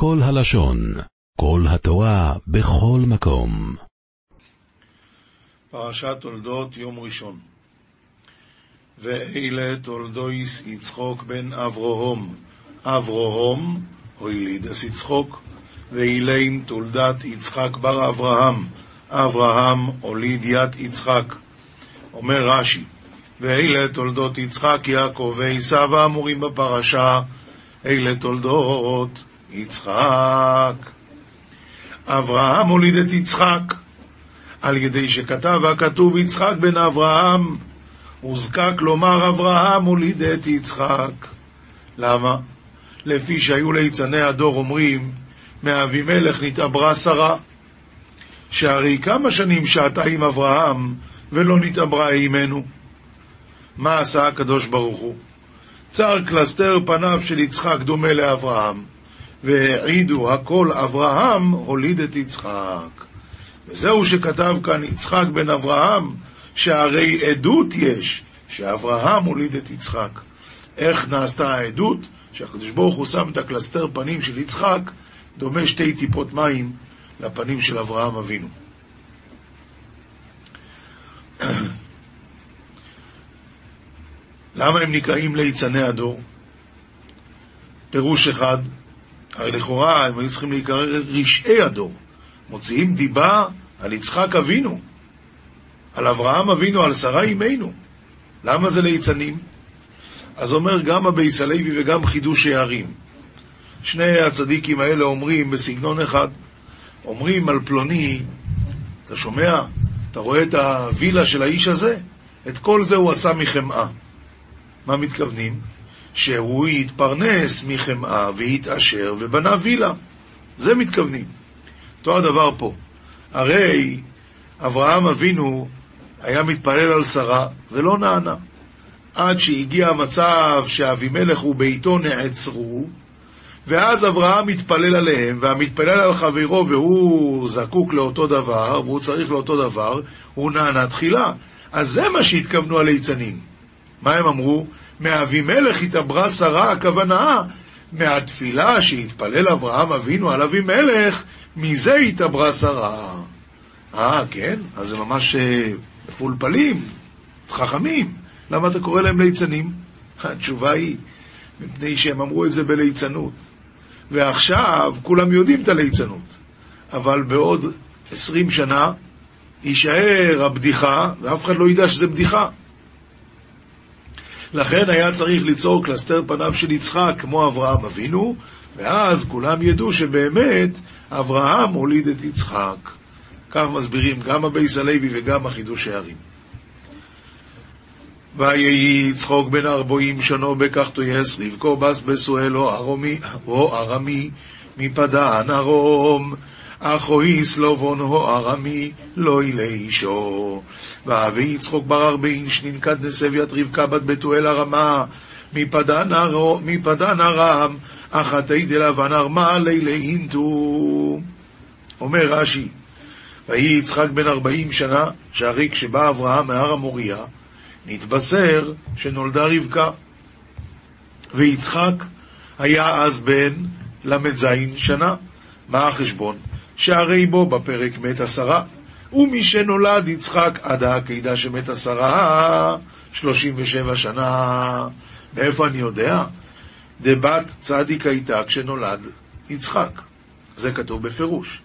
כל הלשון, כל התורה, בכל מקום. פרשת תולדות יום ראשון. ואלה תולדויס יצחוק בן אברהם. אברהם הולידס יצחוק, ואילין תולדת יצחק בר אברהם. אברהם הוליד ית יצחק. אומר רש"י, ואלה תולדות יצחק, יעקב ועשיו האמורים בפרשה, אלה תולדות יצחק. אברהם הוליד את יצחק, על ידי שכתב הכתוב יצחק בן אברהם, הוזקק לומר אברהם הוליד את יצחק. למה? לפי שהיו ליצני הדור אומרים, מאבימלך נתעברה שרה, שהרי כמה שנים שעתה עם אברהם ולא נתעברה אימנו. מה עשה הקדוש ברוך הוא? צר קלסתר פניו של יצחק דומה לאברהם, והעידו הכל אברהם הוליד את יצחק. וזהו שכתב כאן יצחק בן אברהם, שהרי עדות יש שאברהם הוליד את יצחק. איך נעשתה העדות? שהקדוש ברוך הוא שם את הקלסתר פנים של יצחק, דומה שתי טיפות מים לפנים של אברהם אבינו. למה הם נקראים ליצני הדור? פירוש אחד, הרי לכאורה הם היו צריכים להיקרא רשעי הדור. מוציאים דיבה על יצחק אבינו, על אברהם אבינו, על שרה אימנו. למה זה ליצנים? אז אומר גם הבייס הלוי וגם חידוש הערים. שני הצדיקים האלה אומרים בסגנון אחד, אומרים על פלוני, אתה שומע? אתה רואה את הווילה של האיש הזה? את כל זה הוא עשה מחמאה. מה מתכוונים? שהוא יתפרנס מחמאה ויתעשר ובנה וילה. זה מתכוונים. אותו הדבר פה. הרי אברהם אבינו היה מתפלל על שרה ולא נענה. עד שהגיע המצב שאבימלך וביתו נעצרו, ואז אברהם מתפלל עליהם, והמתפלל על חברו והוא זקוק לאותו דבר, והוא צריך לאותו דבר, הוא נענה תחילה. אז זה מה שהתכוונו הליצנים. מה הם אמרו? מאבימלך התעברה שרה, הכוונה, מהתפילה שהתפלל אברהם אבינו על אבימלך, מזה התעברה שרה. אה, כן? אז זה ממש אה, מפולפלים, חכמים. למה אתה קורא להם ליצנים? התשובה היא, מפני שהם אמרו את זה בליצנות. ועכשיו כולם יודעים את הליצנות. אבל בעוד עשרים שנה יישאר הבדיחה, ואף אחד לא ידע שזה בדיחה. לכן היה צריך ליצור קלסתר פניו של יצחק כמו אברהם אבינו, ואז כולם ידעו שבאמת אברהם הוליד את יצחק. כך מסבירים גם הבייס הלוי וגם החידוש הערים. ויהי יצחוק בן ארבעים שנו בכך תויס רבקו בס בסואל או ארמי מפדן ארום אחו איסלובון הו ארמי לא אישו ואבי יצחוק בר ארבעין שנין כד נסביית רבקה בת בתואל ארמה מפדן ארם אחתי דלבן ארמה לילי אינטו אומר רש"י ויהי יצחק בן ארבעים שנה שהרי כשבא אברהם מהר המוריה נתבשר שנולדה רבקה. ויצחק היה אז בן ל"ז שנה. מה החשבון? שהרי בו בפרק מת עשרה. ומי שנולד יצחק עד העקידה שמת עשרה, שלושים ושבע שנה. מאיפה אני יודע? דבת צדיק הייתה כשנולד יצחק. זה כתוב בפירוש.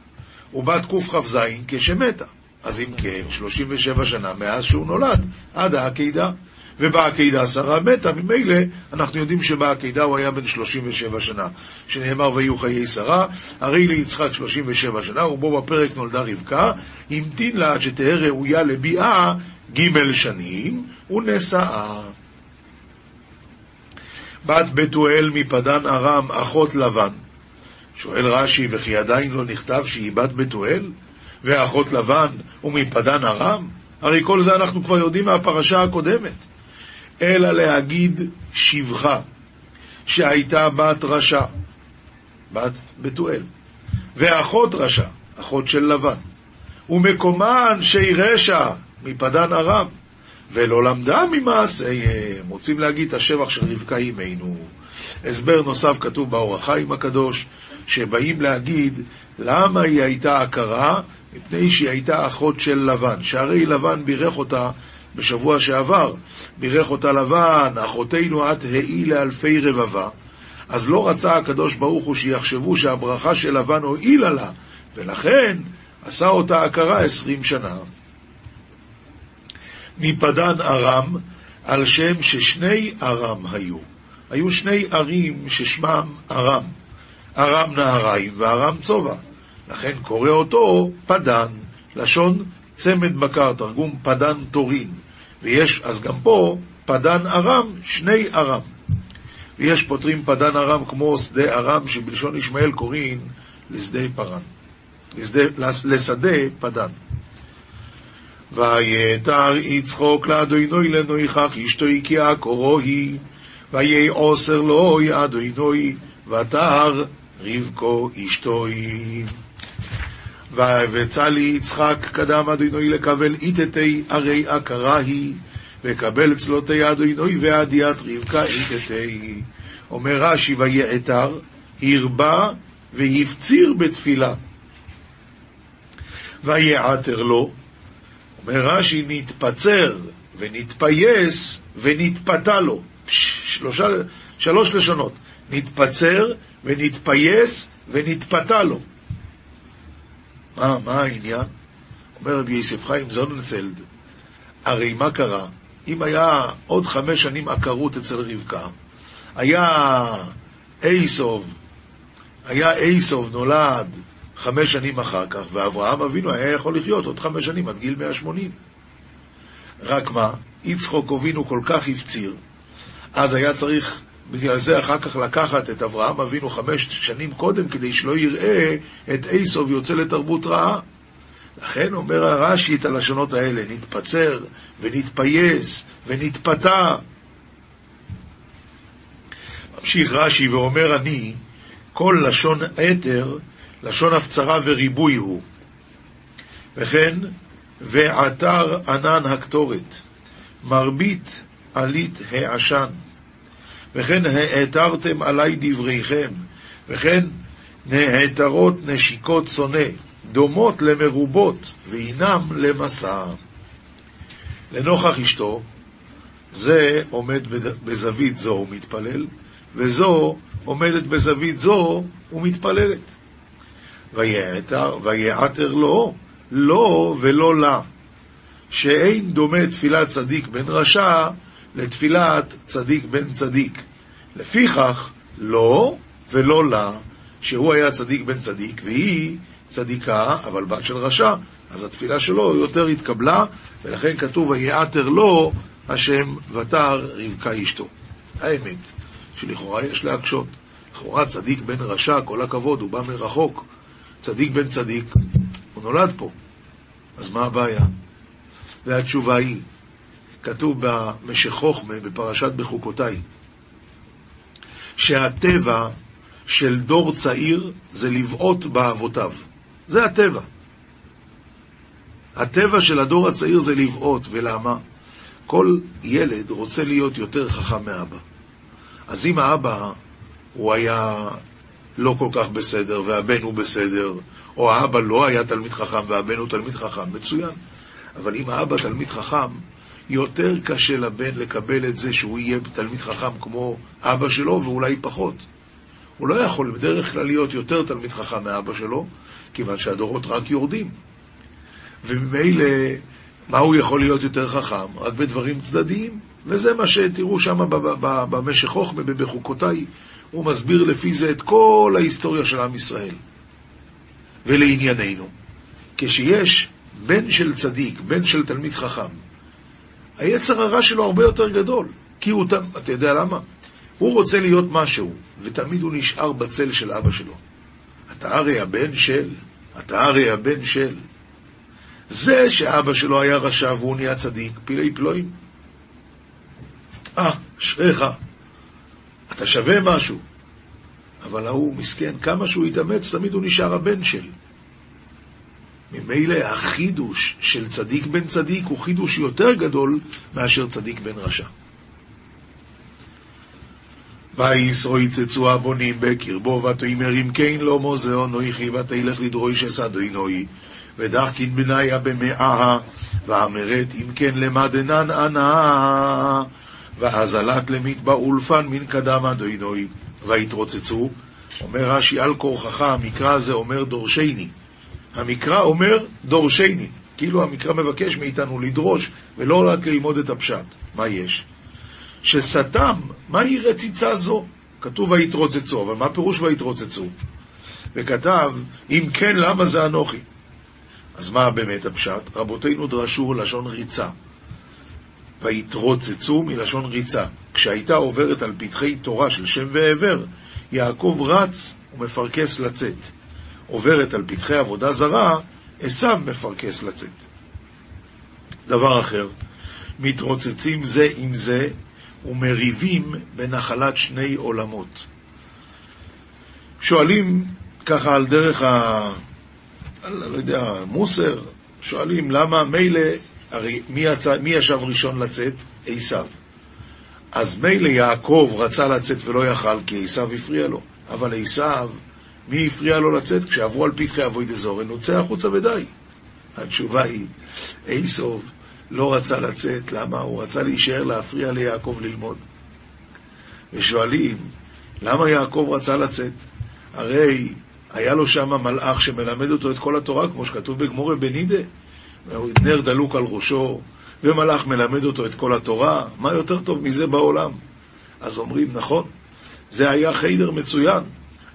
ובת קכ"ז כשמתה. אז אם כן, 37 שנה מאז שהוא נולד, עד העקידה. ובעקידה שרה מתה, ממילא אנחנו יודעים שבעקידה הוא היה בן 37 שנה. שנאמר ויהיו חיי שרה, הרי ליצחק 37 שנה, ובו בפרק נולדה רבקה, המתין לה עד שתהא ראויה לביאה ג' שנים, ונשאה. בת בתואל מפדן ארם, אחות לבן. שואל רש"י, וכי עדיין לא נכתב שהיא בת בתואל? ואחות לבן ומפדן ארם? הרי כל זה אנחנו כבר יודעים מהפרשה הקודמת. אלא להגיד שבחה, שהייתה בת רשע, בת בתואל, ואחות רשע, אחות של לבן, ומקומה אנשי רשע מפדן ארם, ולא למדה ממעשיהם. רוצים להגיד את השבח של רבקה אימנו. הסבר נוסף כתוב באור החיים הקדוש, שבאים להגיד למה היא הייתה עקרה, מפני שהיא הייתה אחות של לבן, שהרי לבן בירך אותה בשבוע שעבר, בירך אותה לבן, אחותנו את העי לאלפי רבבה, אז לא רצה הקדוש ברוך הוא שיחשבו שהברכה של לבן הועילה לה, ולכן עשה אותה עקרה עשרים שנה. מפדן ארם, על שם ששני ארם היו. היו שני ערים ששמם ארם, ארם נהריים וארם צובע. לכן קורא אותו פדן, לשון צמד בקר, תרגום פדן תורין. ויש, אז גם פה, פדן ארם, שני ארם. ויש פותרים פדן ארם כמו שדה ארם, שבלשון ישמעאל קוראים לשדה פרן. לשדה, לשדה פדן. ויתר יצחוק לאדוינוי לנויכך אשתוי כי עקורו היא, ויהי עוסר לו אדוינוי, ותר רבקו אשתוי. וצלי יצחק קדם אדוינוי לקבל איתתי הרי עקרה היא, וקבל צלותי אדוינוי ועדיית רבקה איתתי. אומר רש"י ויעתר, הרבה והפציר בתפילה. ויעתר לו, אומר רש"י, נתפצר ונתפייס ונתפתה לו. שלושה, שלוש לשונות. נתפצר ונתפייס ונתפתה לו. מה, מה העניין? אומר רבי יוסף חיים זוננפלד, הרי מה קרה? אם היה עוד חמש שנים עקרות אצל רבקה, היה אייסוב, היה אייסוב נולד חמש שנים אחר כך, ואברהם אבינו היה יכול לחיות עוד חמש שנים עד גיל 180. רק מה, יצחוק אבינו כל כך הפציר, אז היה צריך בגלל זה אחר כך לקחת את אברהם אבינו חמש שנים קודם כדי שלא יראה את איסוב יוצא לתרבות רעה. לכן אומר הרש"י את הלשונות האלה, נתפצר ונתפייס ונתפתה. ממשיך רש"י ואומר אני, כל לשון עתר, לשון הפצרה וריבוי הוא. וכן, ועתר ענן הקטורת, מרבית עלית העשן. וכן העתרתם עלי דבריכם, וכן נעתרות נשיקות שונא, דומות למרובות, והינם למסע. לנוכח אשתו, זה עומד בזווית זו ומתפלל, וזו עומדת בזווית זו ומתפללת. ויעתר, ויעתר לו, לא ולא לה, שאין דומה תפילת צדיק בן רשע לתפילת צדיק בן צדיק. לפיכך, לא ולא לה, שהוא היה צדיק בן צדיק, והיא צדיקה, אבל בת של רשע, אז התפילה שלו יותר התקבלה, ולכן כתוב, ויעתר לו השם ותר רבקה אשתו. האמת, שלכאורה יש להקשות. לכאורה צדיק בן רשע, כל הכבוד, הוא בא מרחוק. צדיק בן צדיק, הוא נולד פה. אז מה הבעיה? והתשובה היא, כתוב במשך חוכמה, בפרשת בחוקותיי, שהטבע של דור צעיר זה לבעוט באבותיו. זה הטבע. הטבע של הדור הצעיר זה לבעוט, ולמה? כל ילד רוצה להיות יותר חכם מאבא. אז אם האבא הוא היה לא כל כך בסדר, והבן הוא בסדר, או האבא לא היה תלמיד חכם והבן הוא תלמיד חכם, מצוין. אבל אם האבא תלמיד חכם, יותר קשה לבן לקבל את זה שהוא יהיה תלמיד חכם כמו אבא שלו, ואולי פחות. הוא לא יכול בדרך כלל להיות יותר תלמיד חכם מאבא שלו, כיוון שהדורות רק יורדים. וממילא, מה הוא יכול להיות יותר חכם? רק בדברים צדדיים. וזה מה שתראו שם במשך חוכמה, בחוקותיי, הוא מסביר לפי זה את כל ההיסטוריה של עם ישראל. ולענייננו, כשיש בן של צדיק, בן של תלמיד חכם, היצר הרע שלו הרבה יותר גדול. כי הוא, אתה יודע למה? הוא רוצה להיות משהו, ותמיד הוא נשאר בצל של אבא שלו. אתה הרי הבן של, אתה הרי הבן של. זה שאבא שלו היה רשע והוא נהיה צדיק, פילי פלואים. אה, אשריך, אתה שווה משהו. אבל ההוא מסכן, כמה שהוא התאמץ, תמיד הוא נשאר הבן של. ממילא החידוש של צדיק בן צדיק הוא חידוש יותר גדול מאשר צדיק בן רשע. וישרו יצצו הבונים בקרבו, ותאמר אם כן לא מוזאו נויכי, ותלך לדרוש אסדו נוי. ודחקין בניה במאה, ואמרת אם כן למדנן אנא, ואזלת למטבע אולפן מן קדמה דוינוי, ויתרוצצו. אומר רש"י, על כורחך, המקרא הזה אומר דורשני. המקרא אומר דורשני, כאילו המקרא מבקש מאיתנו לדרוש, ולא רק ללמוד את הפשט. מה יש? שסתם, מהי רציצה זו? כתוב ויתרוצצו, אבל מה פירוש ויתרוצצו? וכתב, אם כן, למה זה אנוכי? אז מה באמת הפשט? רבותינו דרשו לשון ריצה. ויתרוצצו מלשון ריצה. כשהייתה עוברת על פתחי תורה של שם ועבר, יעקב רץ ומפרכס לצאת. עוברת על פתחי עבודה זרה, עשיו מפרכס לצאת. דבר אחר, מתרוצצים זה עם זה ומריבים בנחלת שני עולמות. שואלים ככה על דרך ה... לא יודע, מוסר, שואלים למה מילא, הרי מי, יצא, מי ישב ראשון לצאת? עשיו. אז מילא יעקב רצה לצאת ולא יכל כי עשיו הפריע לו, אבל עשיו, מי הפריע לו לצאת? כשעברו על פתחי אבוי דזורן, הוא צא החוצה ודי. התשובה היא, עשוב לא רצה לצאת, למה? הוא רצה להישאר להפריע ליעקב ללמוד. ושואלים, למה יעקב רצה לצאת? הרי היה לו שם מלאך שמלמד אותו את כל התורה, כמו שכתוב בגמורי בנידה. נר דלוק על ראשו, ומלאך מלמד אותו את כל התורה. מה יותר טוב מזה בעולם? אז אומרים, נכון, זה היה חיידר מצוין.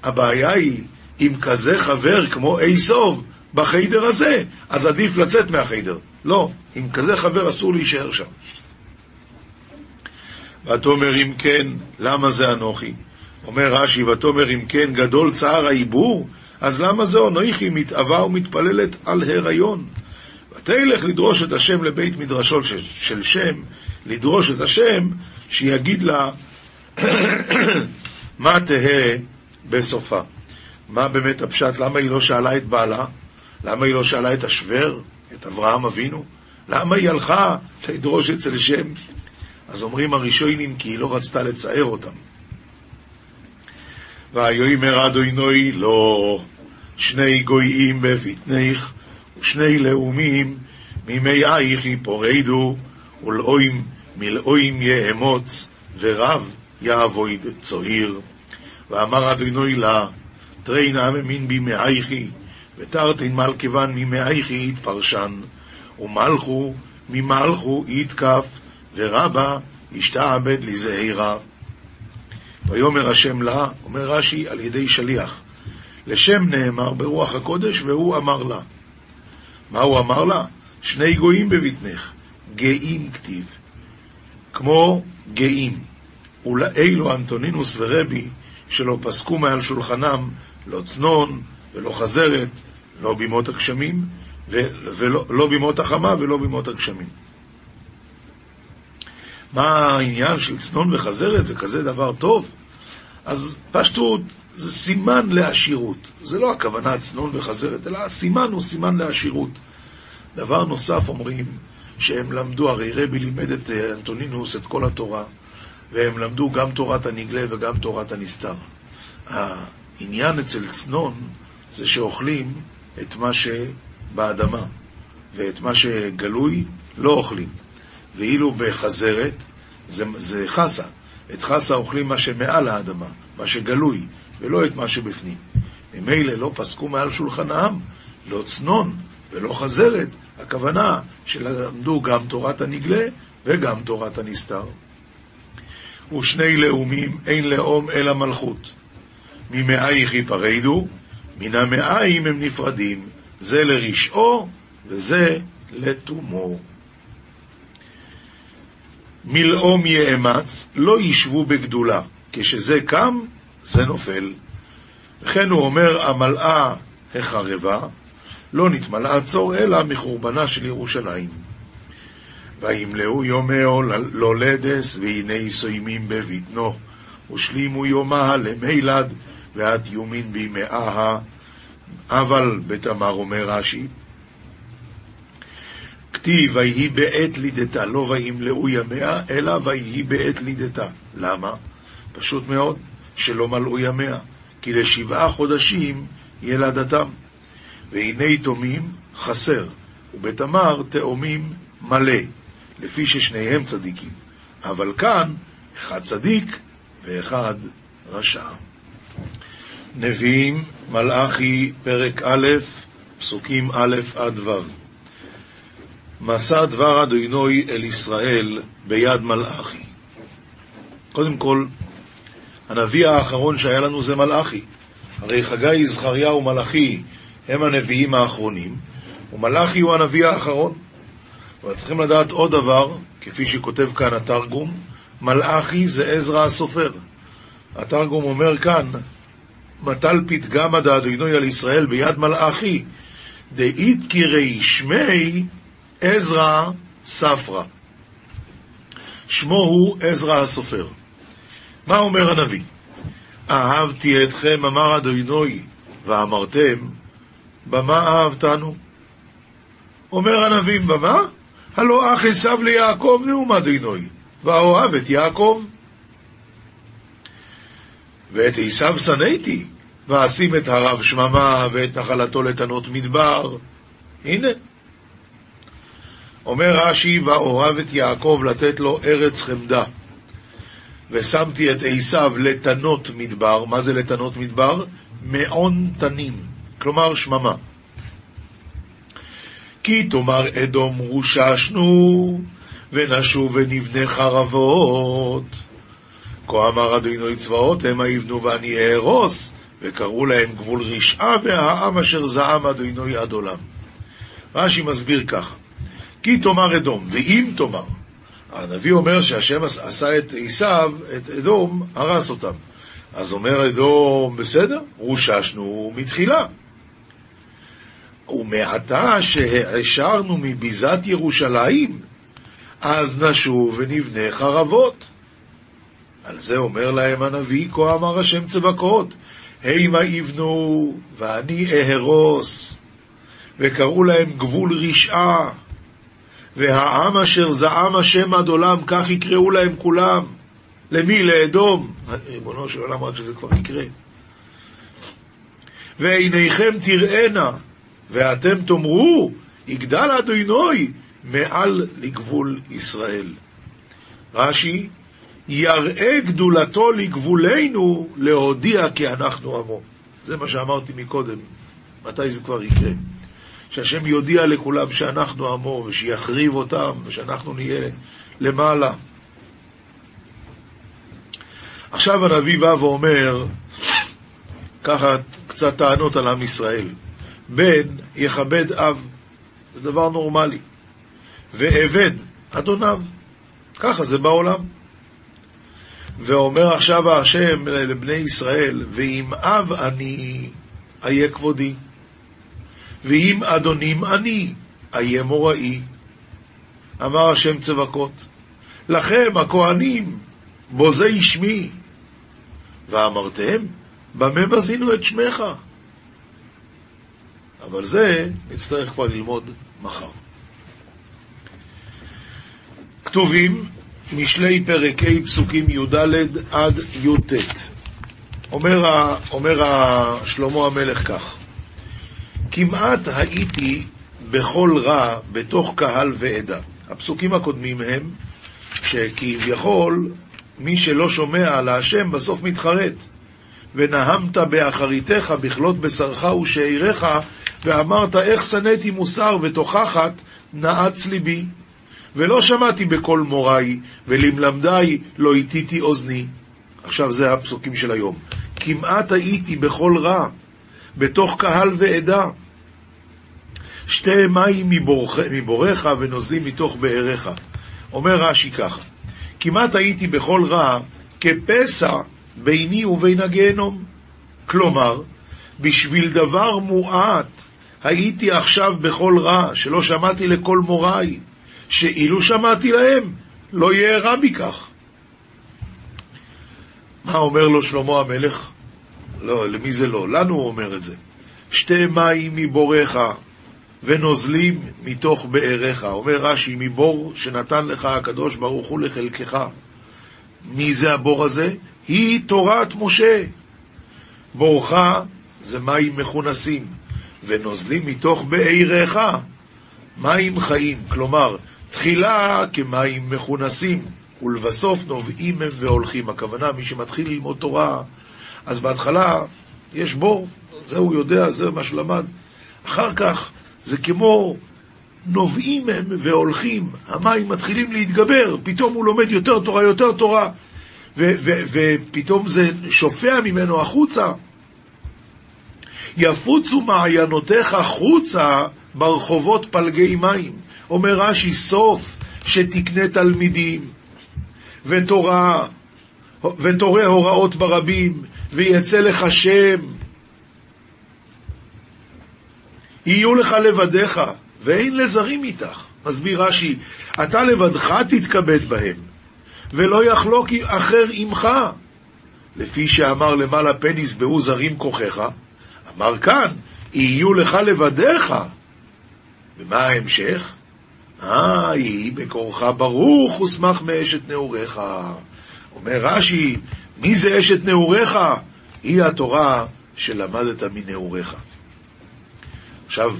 הבעיה היא, אם כזה חבר כמו אי סוף בחיידר הזה, אז עדיף לצאת מהחיידר. לא, עם כזה חבר אסור להישאר שם. ותאמר אם כן, למה זה אנוכי? אומר רש"י, ותאמר אם כן גדול צער העיבור, אז למה זה אנוכי מתאווה ומתפללת על הריון? ותלך לדרוש את השם לבית מדרשו של, של שם, לדרוש את השם, שיגיד לה מה תהא בסופה. מה באמת הפשט? למה היא לא שאלה את בעלה? למה היא לא שאלה את השוור, את אברהם אבינו? למה היא הלכה לדרוש אצל שם? אז אומרים הראשונים כי היא לא רצתה לצער אותם. ויאמר אדוני לא שני גויים בבטנך ושני לאומים ממאייך יפורדו ולאוים מלאוים יאמוץ ורב יעבוד צוהיר. ואמר אדוני לה תראינה ממין במאייכי ותרתין מלכבן ממאייכי יתפרשן ומלכו ממלכו יתקף ורבה ישתעבד לזעירה ויאמר השם לה, אומר רש"י, על ידי שליח. לשם נאמר ברוח הקודש, והוא אמר לה. מה הוא אמר לה? שני גויים בבטנך, גאים כתיב, כמו גאים. ולאלו אנטונינוס ורבי, שלא פסקו מעל שולחנם לא צנון ולא חזרת, לא בימות הגשמים, ולא לא בימות החמה ולא בימות הגשמים. מה העניין של צנון וחזרת? זה כזה דבר טוב? אז פשטות זה סימן לעשירות. זה לא הכוונה צנון וחזרת, אלא הסימן הוא סימן לעשירות. דבר נוסף אומרים, שהם למדו, הרי רבי לימד את אה, אנטונינוס את כל התורה, והם למדו גם תורת הנגלה וגם תורת הנסתר. העניין אצל צנון זה שאוכלים את מה שבאדמה, ואת מה שגלוי לא אוכלים. ואילו בחזרת זה, זה חסה. את חסה אוכלים מה שמעל האדמה, מה שגלוי, ולא את מה שבפנים. ממילא לא פסקו מעל שולחן העם, לא צנון ולא חזרת, הכוונה שלמדו גם תורת הנגלה וגם תורת הנסתר. ושני לאומים אין לאום אלא מלכות. ממאייך ייפרדו, מן המאיים הם נפרדים, זה לרשעו וזה לתומו. מלאום יאמץ, לא ישבו בגדולה. כשזה קם, זה נופל. וכן הוא אומר, המלאה החרבה, לא נתמלאה צור אלא מחורבנה של ירושלים. וימלאו יומהו לולדס, והנה סוימים בבטנו, ושלימו יומה למילד, ואת יומין בימאה. אבל בתמר אומר רש"י, כתיב ויהי בעת לידתה, לא וימלאו ימיה, אלא ויהי בעת לידתה. למה? פשוט מאוד, שלא מלאו ימיה, כי לשבעה חודשים ילדתם. והנה יתומים חסר, ובתמר תאומים מלא, לפי ששניהם צדיקים. אבל כאן, אחד צדיק ואחד רשע. נביאים, מלאכי, פרק א', פסוקים א' עד ו'. מסע דבר אדוני אל ישראל ביד מלאכי. קודם כל, הנביא האחרון שהיה לנו זה מלאכי. הרי חגי, זכריה ומלאכי הם הנביאים האחרונים, ומלאכי הוא הנביא האחרון. אבל צריכים לדעת עוד דבר, כפי שכותב כאן התרגום, מלאכי זה עזרא הסופר. התרגום אומר כאן, מטל פתגמא דאדוני על ישראל ביד מלאכי, דאית קירי שמי עזרא ספרא. שמו הוא עזרא הסופר. מה אומר הנביא? אהבתי אתכם, אמר אדוני, ואמרתם, במה אהבתנו? אומר הנביא, במה? הלא אח עשיו ליעקב נאום אדוני, ואוהב את יעקב. ואת עשיו שנאתי, ואשים את הרב שממה ואת נחלתו לתנות מדבר. הנה. אומר רש"י, ואוהב את יעקב לתת לו ארץ חמדה. ושמתי את עשיו לתנות מדבר. מה זה לתנות מדבר? מעון תנים, כלומר שממה. כי תאמר אדום רוששנו, ונשוב ונבנה חרבות. כה אמר אדוני צבאות, המה יבנו ואני אהרוס, וקראו להם גבול רשעה, והעם אשר זעם אדוני עד עולם. רש"י מסביר ככה, כי תאמר אדום, ואם תאמר, הנביא אומר שהשם עשה את עשיו, את אדום, הרס אותם. אז אומר אדום, בסדר, רוששנו מתחילה. ומעתה שהעשרנו מביזת ירושלים, אז נשוב ונבנה חרבות. על זה אומר להם הנביא, כה אמר השם צבקות, הימה יבנו ואני אהרוס. וקראו להם גבול רשעה. והעם אשר זעם השם עד עולם, כך יקראו להם כולם. למי? לאדום. ריבונו של עולם, רק שזה כבר יקרה. ועיניכם תראינה, ואתם תאמרו, יגדל אדוני מעל לגבול ישראל. רש"י, יראה גדולתו לגבולנו להודיע כי אנחנו עמו. זה מה שאמרתי מקודם, מתי זה כבר יקרה. שהשם יודיע לכולם שאנחנו עמו, ושיחריב אותם, ושאנחנו נהיה למעלה. עכשיו הנביא בא ואומר, ככה קצת טענות על עם ישראל. בן יכבד אב, זה דבר נורמלי, ועבד אדוניו, ככה זה בעולם. ואומר עכשיו השם לבני ישראל, ואם אב אני, איה כבודי. ואם אדונים אני, איה מוראי. אמר השם צבקות, לכם הכהנים, בוזי שמי. ואמרתם, במה בזינו את שמך? אבל זה נצטרך כבר ללמוד מחר. כתובים משלי פרק ה' פסוקים י"ד עד י"ט. אומר, אומר שלמה המלך כך: כמעט הייתי בכל רע בתוך קהל ועדה. הפסוקים הקודמים הם שכביכול מי שלא שומע על השם בסוף מתחרט. ונהמת באחריתך בכלות בשרך ושאיריך, ואמרת איך שנאתי מוסר ותוכחת נעץ ליבי. ולא שמעתי בקול מוריי, ולמלמדיי לא הטיתי אוזני. עכשיו זה הפסוקים של היום. כמעט הייתי בכל רע, בתוך קהל ועדה. שתי מים מבורך ונוזלים מתוך באריך. אומר רש"י ככה, כמעט הייתי בכל רע כפסע ביני ובין הגיהנום. כלומר, בשביל דבר מועט הייתי עכשיו בכל רע, שלא שמעתי לכל מוריי, שאילו שמעתי להם, לא יהיה רע מכך. מה אומר לו שלמה המלך? לא, למי זה לא? לנו הוא אומר את זה. שתי מים מבורך ונוזלים מתוך באריך. אומר רש"י, מבור שנתן לך הקדוש ברוך הוא לחלקך. מי זה הבור הזה? היא תורת משה. בורחה זה מים מכונסים, ונוזלים מתוך בעירך מים חיים. כלומר, תחילה כמים מכונסים, ולבסוף נובעים הם והולכים. הכוונה, מי שמתחיל ללמוד תורה, אז בהתחלה יש בור, זה הוא יודע, זה מה שלמד. אחר כך זה כמו נובעים הם והולכים, המים מתחילים להתגבר, פתאום הוא לומד יותר תורה, יותר תורה, ופתאום זה שופע ממנו החוצה. יפוצו מעיינותיך חוצה ברחובות פלגי מים. אומר רש"י, סוף שתקנה תלמידים, ותורה, ותורה הוראות ברבים, ויצא לך שם. יהיו לך לבדיך, ואין לזרים איתך. מסביר רש"י, אתה לבדך תתכבד בהם, ולא יחלוק אחר עמך. לפי שאמר למעלה פן ישבעו זרים כוחך, אמר כאן, יהיו לך לבדיך. ומה ההמשך? אה, יהי בקורך ברוך ושמח מאשת נעוריך. אומר רש"י, מי זה אשת נעוריך? היא התורה שלמדת מנעוריך. עכשיו,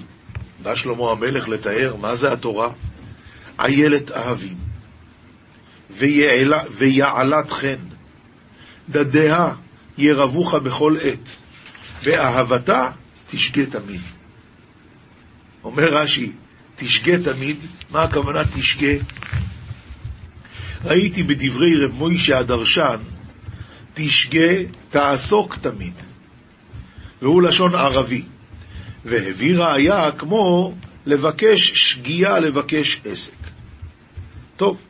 בא שלמה המלך לתאר מה זה התורה. איילת אהבים, ויעלת חן, דדיה ירבוך בכל עת, ואהבתה תשגה תמיד. אומר רש"י, תשגה תמיד, מה הכוונה תשגה? ראיתי בדברי רב מוישה הדרשן, תשגה, תעסוק תמיד. והוא לשון ערבי. והביא ראיה כמו לבקש שגיאה, לבקש עסק. טוב,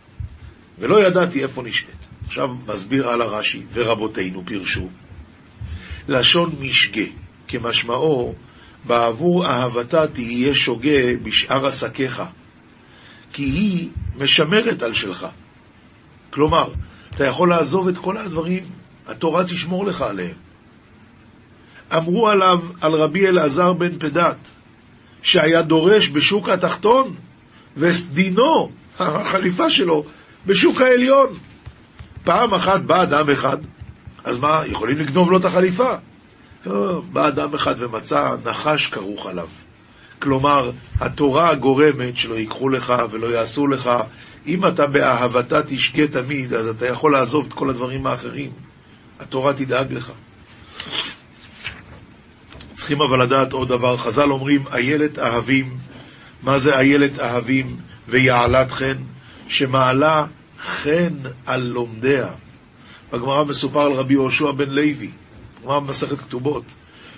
ולא ידעתי איפה נשאט. עכשיו מסביר על הרש"י, ורבותינו פירשו, לשון משגה, כמשמעו, בעבור אהבתה תהיה שוגה בשאר עסקיך, כי היא משמרת על שלך. כלומר, אתה יכול לעזוב את כל הדברים, התורה תשמור לך עליהם. אמרו עליו, על רבי אלעזר בן פדת, שהיה דורש בשוק התחתון, וסדינו, החליפה שלו, בשוק העליון. פעם אחת בא אדם אחד, אז מה, יכולים לגנוב לו את החליפה? לא, בא אדם אחד ומצא נחש כרוך עליו. כלומר, התורה הגורמת שלא ייקחו לך ולא יעשו לך, אם אתה באהבתה תשקה תמיד, אז אתה יכול לעזוב את כל הדברים האחרים. התורה תדאג לך. צריכים אבל לדעת עוד דבר, חז"ל אומרים, איילת אהבים, מה זה איילת אהבים ויעלת חן? שמעלה חן על לומדיה. בגמרא מסופר על רבי יהושע בן לוי, גמרא במסכת כתובות,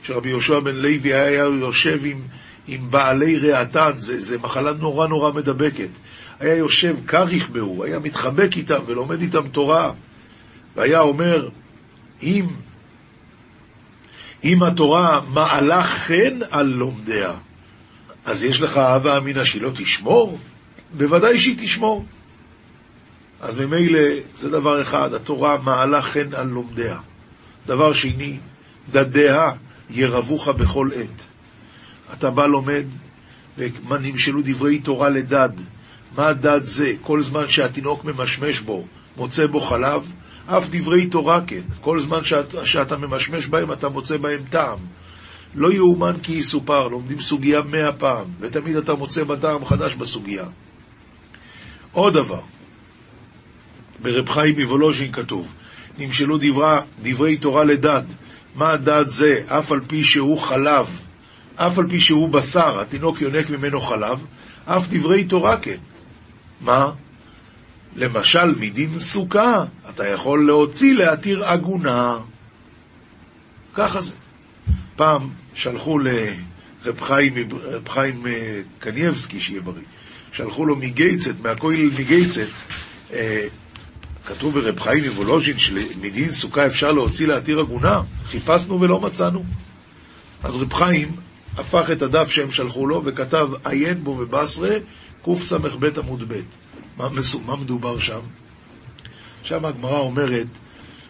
שרבי יהושע בן לוי היה יושב עם, עם בעלי רעתן, זה מחלה נורא נורא מדבקת. היה יושב כריך בהו, היה מתחבק איתם ולומד איתם תורה, והיה אומר, אם אם התורה מעלה חן על לומדיה, אז יש לך אהבה אמינה שהיא לא תשמור? בוודאי שהיא תשמור. אז ממילא זה דבר אחד, התורה מעלה חן על לומדיה. דבר שני, דדיה ירבוך בכל עת. אתה בא לומד, ומה נמשלו דברי תורה לדד. מה דד זה? כל זמן שהתינוק ממשמש בו, מוצא בו חלב, אף דברי תורה כן. כל זמן שאת, שאתה ממשמש בהם, אתה מוצא בהם טעם. לא יאומן כי יסופר, לומדים סוגיה מאה פעם, ותמיד אתה מוצא בה חדש בסוגיה. עוד דבר, ברב חיים מוולוז'ין כתוב, נמשלו דברה, דברי תורה לדד. מה הדד זה? אף על פי שהוא חלב, אף על פי שהוא בשר, התינוק יונק ממנו חלב, אף דברי תורה כן. מה? למשל, מדין סוכה, אתה יכול להוציא להתיר עגונה. ככה זה. פעם שלחו לרב חיים, חיים אה, קנייבסקי, שיהיה בריא, שלחו לו מגייצת, מהכולל מגייצת, אה, כתוב ברב חיים מוולוז'ין שמדין סוכה אפשר להוציא להתיר עגונה, חיפשנו ולא מצאנו. אז רב חיים הפך את הדף שהם שלחו לו וכתב עיין בו בבשרה, קס"ב עמוד ב'. מה, מה מדובר שם? שם הגמרא אומרת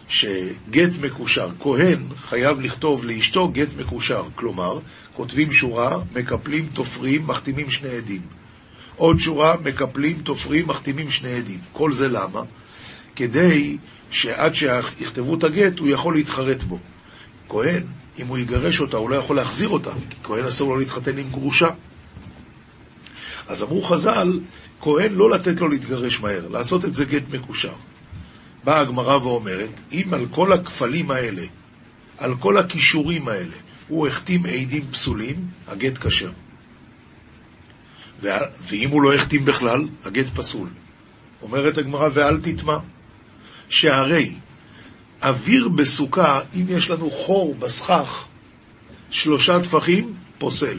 שגט מקושר, כהן חייב לכתוב לאשתו גט מקושר, כלומר, כותבים שורה, מקפלים, תופרים, מחתימים שני עדים. עוד שורה, מקפלים, תופרים, מחתימים שני עדים. כל זה למה? כדי שעד שיכתבו את הגט הוא יכול להתחרט בו. כהן, אם הוא יגרש אותה, הוא לא יכול להחזיר אותה, כי כהן אסור לו להתחתן עם גרושה. אז אמרו חז"ל, כהן לא לתת לו להתגרש מהר, לעשות את זה גט מקושר. באה הגמרא ואומרת, אם על כל הכפלים האלה, על כל הכישורים האלה, הוא החתים עדים פסולים, הגט כשר. ואם הוא לא החתים בכלל, הגט פסול. אומרת הגמרא, ואל תטמע, שהרי אוויר בסוכה, אם יש לנו חור בסכך, שלושה טפחים, פוסל.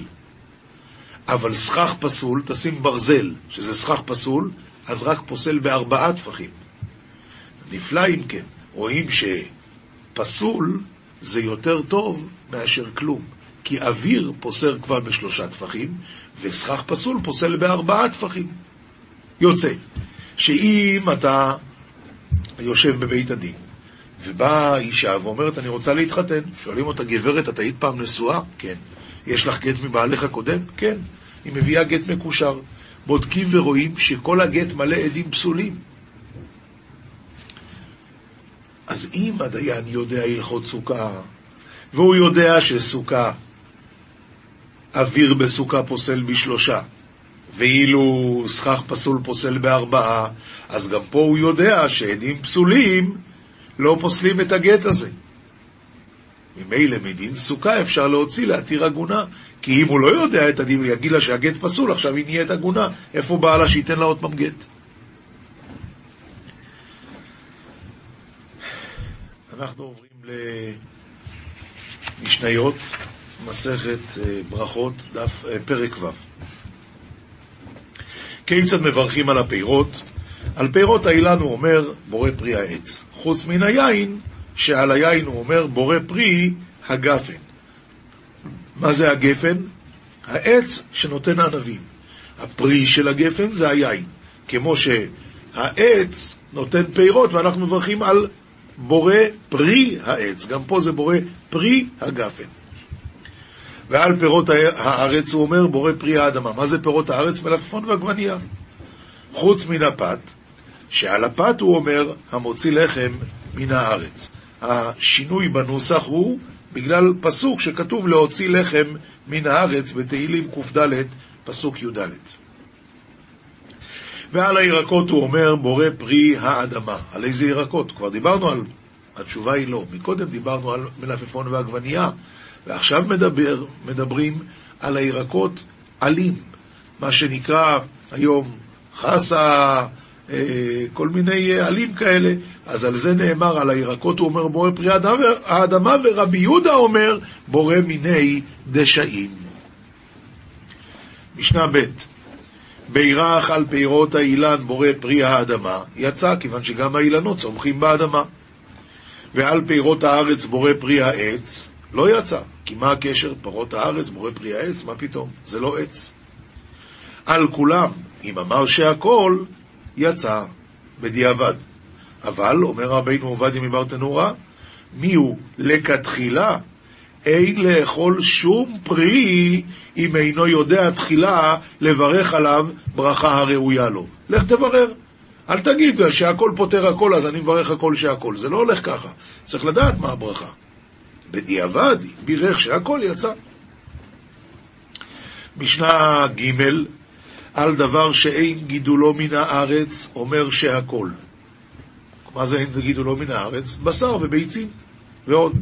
אבל סכך פסול, תשים ברזל, שזה סכך פסול, אז רק פוסל בארבעה טפחים. נפלא אם כן, רואים שפסול זה יותר טוב מאשר כלום, כי אוויר פוסל כבר בשלושה טפחים, וסכך פסול פוסל בארבעה טפחים. יוצא שאם אתה יושב בבית הדין, ובאה אישה ואומרת, אני רוצה להתחתן, שואלים אותה, גברת, את היית פעם נשואה? כן. יש לך גט מבעלך הקודם? כן. היא מביאה גט מקושר. בודקים ורואים שכל הגט מלא עדים פסולים. אז אם הדיין יודע הלכות סוכה, והוא יודע שסוכה, אוויר בסוכה פוסל בשלושה, ואילו סכך פסול פוסל בארבעה, אז גם פה הוא יודע שעדים פסולים לא פוסלים את הגט הזה. ממילא מדין סוכה אפשר להוציא להתיר עגונה, כי אם הוא לא יודע את הדין, הוא יגיד לה שהגט פסול, עכשיו היא נהיית עגונה, איפה בעלה שייתן לה עוד פעם גט? אנחנו עוברים למשניות, מסכת אה, ברכות, דף אה, פרק ו'. כיצד מברכים על הפירות? על פירות האילן הוא אומר בורא פרי העץ. חוץ מן היין, שעל היין הוא אומר בורא פרי הגפן. מה זה הגפן? העץ שנותן ענבים. הפרי של הגפן זה היין. כמו שהעץ נותן פירות ואנחנו מברכים על בורא פרי העץ. גם פה זה בורא פרי הגפן. ועל פירות הארץ הוא אומר בורא פרי האדמה. מה זה פירות הארץ? מלפפון ועגבנייה. חוץ מן הפת, שעל הפת הוא אומר המוציא לחם מן הארץ. השינוי בנוסח הוא בגלל פסוק שכתוב להוציא לחם מן הארץ בתהילים קד, פסוק י"ד. ועל הירקות הוא אומר בורא פרי האדמה. על איזה ירקות? כבר דיברנו על... התשובה היא לא. מקודם דיברנו על מלפפון ועגבנייה, ועכשיו מדבר, מדברים על הירקות עלים, מה שנקרא היום חסה, אה, כל מיני אה, עלים כאלה, אז על זה נאמר, על הירקות הוא אומר בורא פרי האדמה, ורבי יהודה אומר בורא מיני דשאים. משנה ב' בירך על פירות האילן בורא פרי האדמה, יצא כיוון שגם האילנות צומחים באדמה. ועל פירות הארץ בורא פרי העץ, לא יצא. כי מה הקשר? פירות הארץ, בורא פרי העץ, מה פתאום? זה לא עץ. על כולם, אם אמר שהכל, יצא בדיעבד. אבל, אומר רבינו עובדיה מברטנורה, מי הוא לכתחילה? אין לאכול שום פרי אם אינו יודע תחילה לברך עליו ברכה הראויה לו. לך תברר. אל תגיד שהכל פותר הכל, אז אני מברך הכל שהכל. זה לא הולך ככה. צריך לדעת מה הברכה. בדיעבד, בירך שהכל יצא. משנה ג' על דבר שאין גידולו מן הארץ, אומר שהכל. מה זה אין גידולו מן הארץ? בשר וביצים ועוד.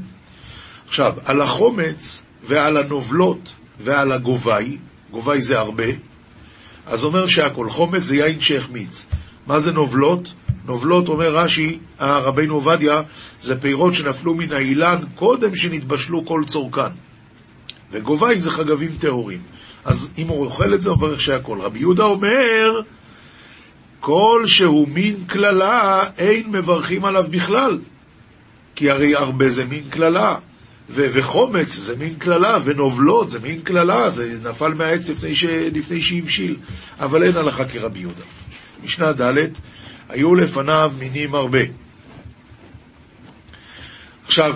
עכשיו, על החומץ ועל הנובלות ועל הגובי, גובי זה הרבה, אז אומר שהכל. חומץ זה יין שהחמיץ. מה זה נובלות? נובלות, אומר רש"י, רבינו עובדיה, זה פירות שנפלו מן האילן קודם שנתבשלו כל צורכן. וגובי זה חגבים טהורים. אז אם הוא אוכל את זה, הוא מברך שהכל. רבי יהודה אומר, כל שהוא מין קללה, אין מברכים עליו בכלל. כי הרי הרבה זה מין קללה, ו- וחומץ זה מין קללה, ונובלות זה מין קללה, זה נפל מהעץ לפני, ש- לפני שהבשיל. אבל אין הלכה כרבי יהודה. משנה ד' היו לפניו מינים הרבה. עכשיו,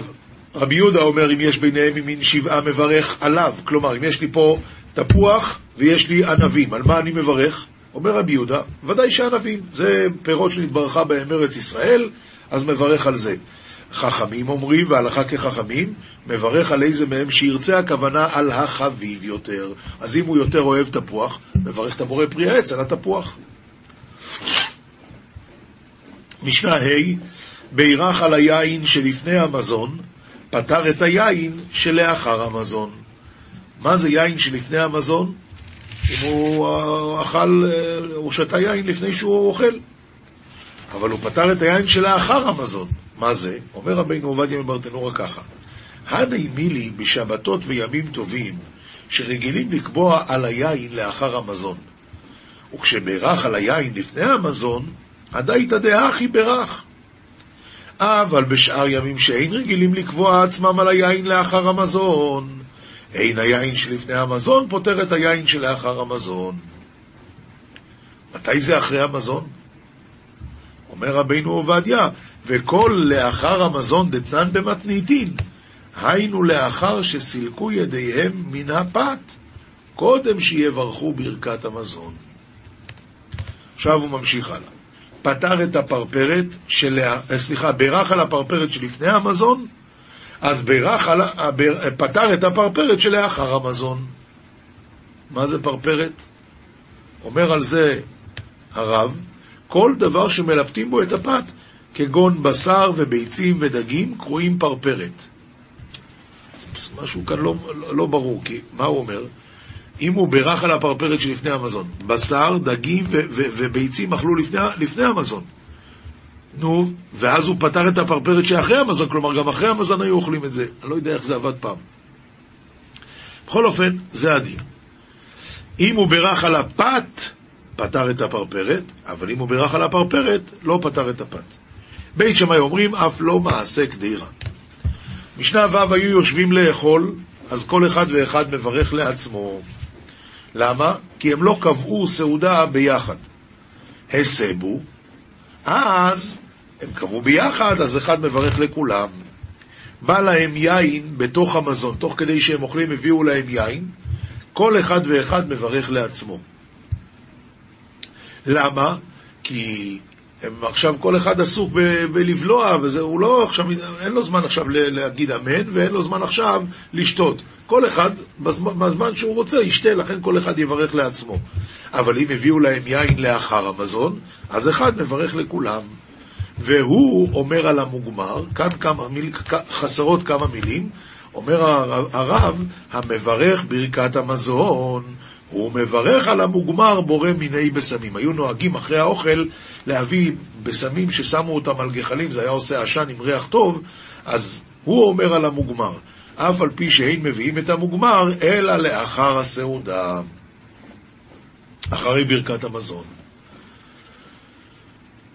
רבי יהודה אומר, אם יש ביניהם ממין שבעה, מברך עליו. כלומר, אם יש לי פה תפוח ויש לי ענבים, על מה אני מברך? אומר רבי יהודה, ודאי שענבים, זה פירות שנתברכה בהם ארץ ישראל, אז מברך על זה. חכמים אומרים, והלכה כחכמים, מברך על איזה מהם שירצה הכוונה על החביב יותר. אז אם הוא יותר אוהב תפוח, מברך את הבורא פרי העץ על התפוח. משנה ה' בירך על היין שלפני המזון, פתר את היין שלאחר המזון. מה זה יין שלפני המזון? אם הוא אה, אכל, אה, הוא שתה יין לפני שהוא אוכל. אבל הוא פתר את היין שלאחר המזון. מה זה? אומר רבינו עובדיה מברטנורה ככה: הני מילי בשבתות וימים טובים, שרגילים לקבוע על היין לאחר המזון. וכשבירך על היין לפני המזון, הדאיתא דהכי ברך. אבל בשאר ימים שאין רגילים לקבוע עצמם על היין לאחר המזון, אין היין שלפני המזון פותר את היין שלאחר המזון. מתי זה אחרי המזון? אומר רבינו עובדיה, וכל לאחר המזון דתנן במתניתין, היינו לאחר שסילקו ידיהם מן הפת, קודם שיברכו ברכת המזון. עכשיו הוא ממשיך הלאה. פתר את הפרפרת, של... סליחה, בירך על הפרפרת שלפני המזון, אז בירך על... פתר את הפרפרת שלאחר המזון. מה זה פרפרת? אומר על זה הרב, כל דבר שמלפתים בו את הפת, כגון בשר וביצים ודגים, קרויים פרפרת. משהו כאן לא, לא, לא ברור, כי מה הוא אומר? אם הוא בירך על הפרפרת שלפני המזון, בשר, דגים וביצים אכלו לפני, לפני המזון. נו, ואז הוא פתר את הפרפרת שאחרי המזון, כלומר גם אחרי המזון היו אוכלים את זה. אני לא יודע איך זה עבד פעם. בכל אופן, זה הדין. אם הוא בירך על הפת, פתר את הפרפרת, אבל אם הוא בירך על הפרפרת, לא פתר את הפת. בית שמאי אומרים, אף לא מעשה קדירה. משנה ו' היו יושבים לאכול, אז כל אחד ואחד מברך לעצמו. למה? כי הם לא קבעו סעודה ביחד. הסבו, אז הם קבעו ביחד, אז אחד מברך לכולם. בא להם יין בתוך המזון, תוך כדי שהם אוכלים הביאו להם יין, כל אחד ואחד מברך לעצמו. למה? כי הם עכשיו כל אחד עסוק ב- בלבלוע, וזה, הוא לא עכשיו, אין לו זמן עכשיו להגיד אמן, ואין לו זמן עכשיו לשתות. כל אחד, בזמן, בזמן שהוא רוצה, ישתה, לכן כל אחד יברך לעצמו. אבל אם הביאו להם יין לאחר המזון, אז אחד מברך לכולם. והוא אומר על המוגמר, כאן כמה מיל, חסרות כמה מילים, אומר הרב, המברך ברכת המזון, הוא מברך על המוגמר בורא מיני בשמים. היו נוהגים אחרי האוכל להביא בשמים ששמו אותם על גחלים, זה היה עושה עשן עם ריח טוב, אז הוא אומר על המוגמר, אף על פי שאין מביאים את המוגמר, אלא לאחר הסעודה, אחרי ברכת המזון.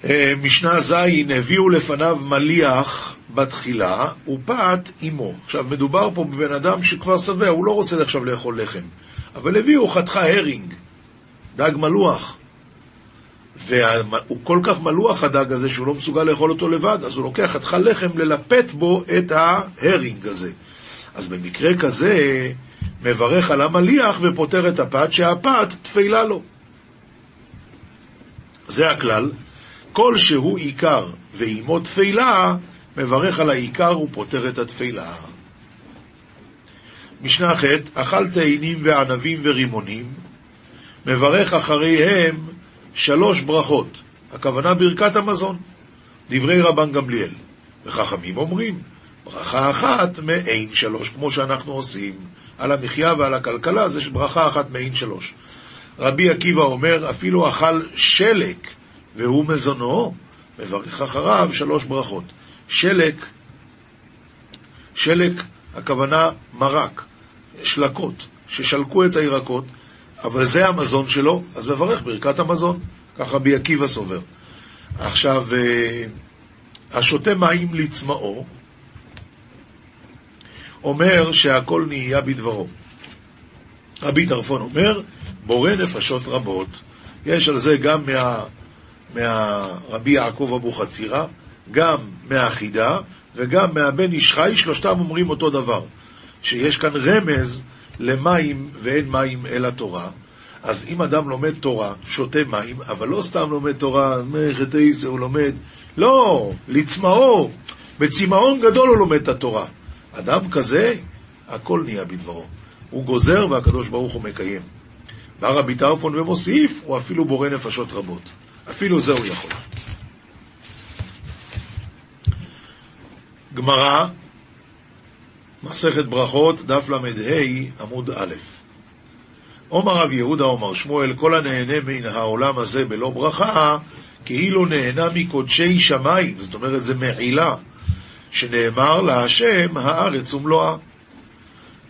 אה, משנה ז' הביאו לפניו מליח בתחילה ופת עמו. עכשיו, מדובר פה בבן אדם שכבר שבע, הוא לא רוצה עכשיו לאכול לחם. אבל הביאו חתיכה הרינג, דג מלוח. והוא כל כך מלוח הדג הזה שהוא לא מסוגל לאכול אותו לבד, אז הוא לוקח חתיכה לחם ללפת בו את ההרינג הזה. אז במקרה כזה, מברך על המליח ופותר את הפת, שהפת תפילה לו. זה הכלל. כל שהוא עיקר ועימו תפילה, מברך על העיקר ופותר את התפילה. משנה ח' אכל תאנים וענבים ורימונים, מברך אחריהם שלוש ברכות, הכוונה ברכת המזון, דברי רבן גמליאל. וחכמים אומרים, ברכה אחת מעין שלוש, כמו שאנחנו עושים על המחיה ועל הכלכלה, זה ברכה אחת מעין שלוש. רבי עקיבא אומר, אפילו אכל שלק והוא מזונו, מברך אחריו שלוש ברכות. שלק, שלק, הכוונה מרק. שלקות, ששלקו את הירקות, אבל זה המזון שלו, אז מברך ברכת המזון. ככה רבי עקיבא סובר. עכשיו, אה, השותה מים לצמאו, אומר שהכל נהיה בדברו. רבי טרפון אומר, בורא נפשות רבות. יש על זה גם מה, מהרבי יעקב אבוחצירא, גם מהחידה וגם מהבן איש חי, שלושתם אומרים אותו דבר. שיש כאן רמז למים ואין מים אלא תורה, אז אם אדם לומד תורה, שותה מים, אבל לא סתם לומד תורה, מחטאי זה הוא לומד, לא, לצמאו, בצמאון גדול הוא לומד את התורה. אדם כזה, הכל נהיה בדברו. הוא גוזר והקדוש ברוך הוא מקיים. בא רבי טרפון ומוסיף, הוא אפילו בורא נפשות רבות. אפילו זה הוא יכול. גמרא, מסכת ברכות, דף ל"ה, עמוד א'. עומר רב יהודה, עומר שמואל, כל הנהנה מן העולם הזה בלא ברכה, כאילו נהנה מקודשי שמיים, זאת אומרת, זה מעילה, שנאמר להשם הארץ ומלואה.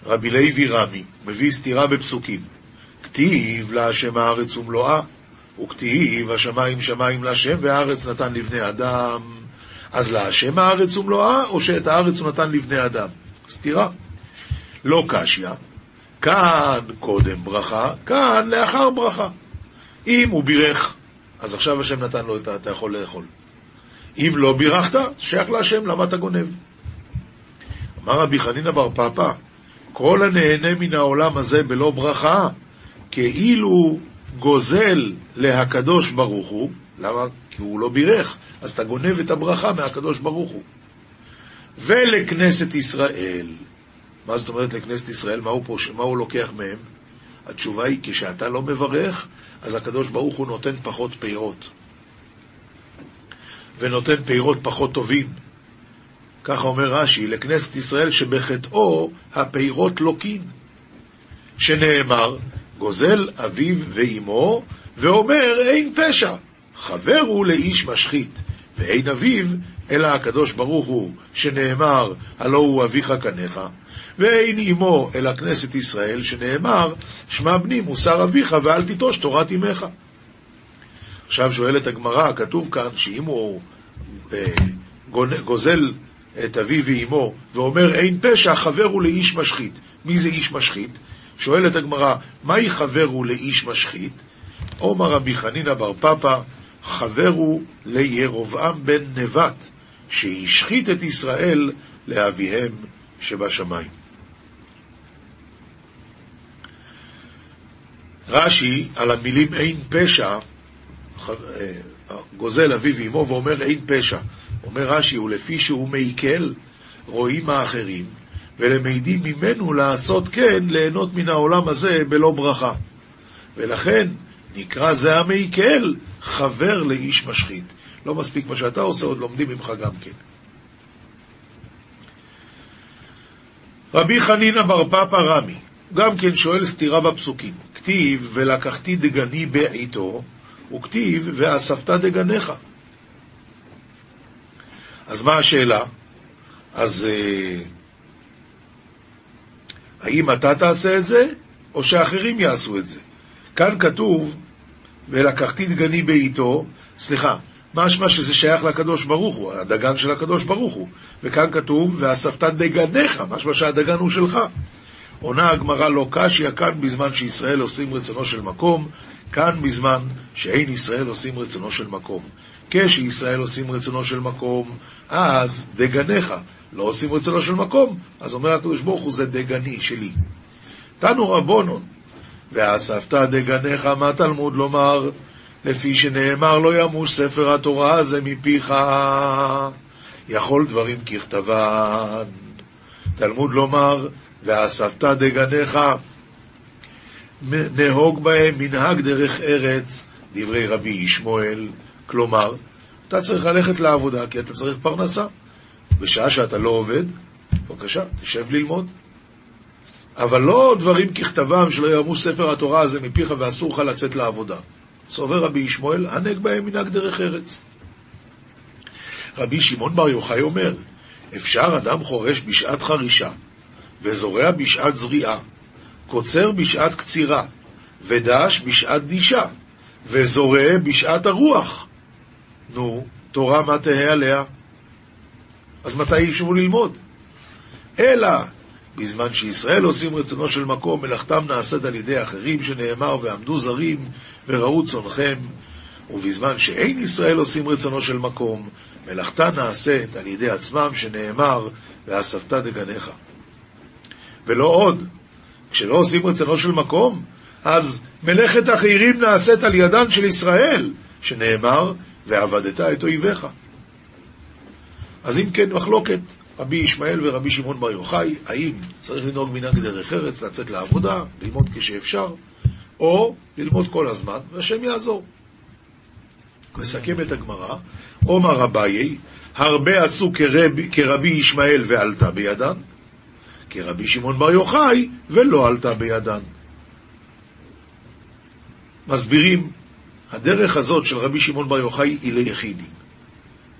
רבי לוי רמי מביא סתירה בפסוקים. כתיב להשם הארץ ומלואה, וכתיב השמיים שמיים להשם והארץ נתן לבני אדם. אז להשם הארץ ומלואה, או שאת הארץ הוא נתן לבני אדם? סתירה. לא קשיא, כאן קודם ברכה, כאן לאחר ברכה. אם הוא בירך, אז עכשיו השם נתן לו את ה... אתה יכול לאכול. אם לא בירכת, שייך להשם, למה אתה גונב? אמר רבי חנינא בר פפא, כל הנהנה מן העולם הזה בלא ברכה, כאילו גוזל להקדוש ברוך הוא, למה? כי הוא לא בירך, אז אתה גונב את הברכה מהקדוש ברוך הוא. ולכנסת ישראל, מה זאת אומרת לכנסת ישראל? מה הוא, פה, מה הוא לוקח מהם? התשובה היא, כשאתה לא מברך, אז הקדוש ברוך הוא נותן פחות פירות. ונותן פירות פחות טובים. ככה אומר רש"י, לכנסת ישראל שבחטאו הפירות לוקין. שנאמר, גוזל אביו ואימו, ואומר אין פשע, חבר הוא לאיש משחית, ואין אביו אלא הקדוש ברוך הוא, שנאמר, הלא הוא אביך קניך, ואין אמו אלא כנסת ישראל, שנאמר, שמע בני מוסר אביך ואל תיטוש תורת אמך. עכשיו שואלת הגמרא, כתוב כאן שאם הוא אה, גוזל את אביו ואמו ואומר אין פשע, חבר הוא לאיש משחית. מי זה איש משחית? שואלת הגמרא, מהי חבר הוא לאיש משחית? עומר רבי חנינא בר פפא, חבר הוא לירובעם בן נבט, שהשחית את ישראל לאביהם שבשמיים. רש"י, על המילים אין פשע, אה, גוזל אביו ואמו ואומר אין פשע. אומר רש"י, ולפי שהוא מעיכל, רואים האחרים, ולמעידים ממנו לעשות כן, ליהנות מן העולם הזה בלא ברכה. ולכן נקרא זה המעיכל חבר לאיש משחית. לא מספיק מה שאתה עושה, עוד לומדים ממך גם כן. רבי חנינא בר פפא רמי, גם כן שואל סתירה בפסוקים. כתיב, ולקחתי דגני בעיתו, וכתיב, ואספת דגניך. אז מה השאלה? אז אה, האם אתה תעשה את זה, או שאחרים יעשו את זה? כאן כתוב, ולקחתי דגני בעיתו, סליחה, משמע שזה שייך לקדוש ברוך הוא, הדגן של הקדוש ברוך הוא. וכאן כתוב, ואספת דגניך, משמע שהדגן הוא שלך. עונה הגמרא לא קשיא, כאן בזמן שישראל עושים רצונו של מקום, כאן בזמן שאין ישראל עושים רצונו של מקום. כשישראל עושים רצונו של מקום, אז דגניך. לא עושים רצונו של מקום, אז אומר הקדוש ברוך הוא, זה דגני שלי. תנו רבונון, ואספת דגניך, מה תלמוד לומר? לפי שנאמר לא ימוש ספר התורה הזה מפיך, יכול דברים ככתבן. תלמוד לומר, ואספת דגניך, נהוג בהם מנהג דרך ארץ, דברי רבי ישמעאל. כלומר, אתה צריך ללכת לעבודה כי אתה צריך פרנסה. בשעה שאתה לא עובד, בבקשה, תשב ללמוד. אבל לא דברים ככתבם שלא יאמרו ספר התורה הזה מפיך ואסור לך לצאת לעבודה. סובר רבי ישמעאל, הנהג בהם מנהג דרך ארץ. רבי שמעון בר יוחאי אומר, אפשר אדם חורש בשעת חרישה, וזורע בשעת זריעה, קוצר בשעת קצירה, ודש בשעת דישה, וזורע בשעת הרוח. נו, תורה מה תהא עליה? אז מתי ישבו ללמוד? אלא בזמן שישראל עושים רצונו של מקום, מלאכתם נעשית על ידי אחרים, שנאמר, ועמדו זרים וראו צונכם, ובזמן שאין ישראל עושים רצונו של מקום, מלאכתה נעשית על ידי עצמם, שנאמר, ואספת דגניך. ולא עוד, כשלא עושים רצונו של מקום, אז מלאכת החירים נעשית על ידן של ישראל, שנאמר, ועבדת את אויביך. אז אם כן, מחלוקת, רבי ישמעאל ורבי שמעון בר יוחאי, האם צריך לנהוג מנהג דרך ארץ, לצאת לעבודה, ללמוד כשאפשר, או ללמוד כל הזמן, והשם יעזור. מסכם את הגמרא, עומר אביי, הרבה עשו כרבי, כרבי ישמעאל ועלתה בידן, כרבי שמעון בר יוחאי ולא עלתה בידן. מסבירים, הדרך הזאת של רבי שמעון בר יוחאי היא ליחידים.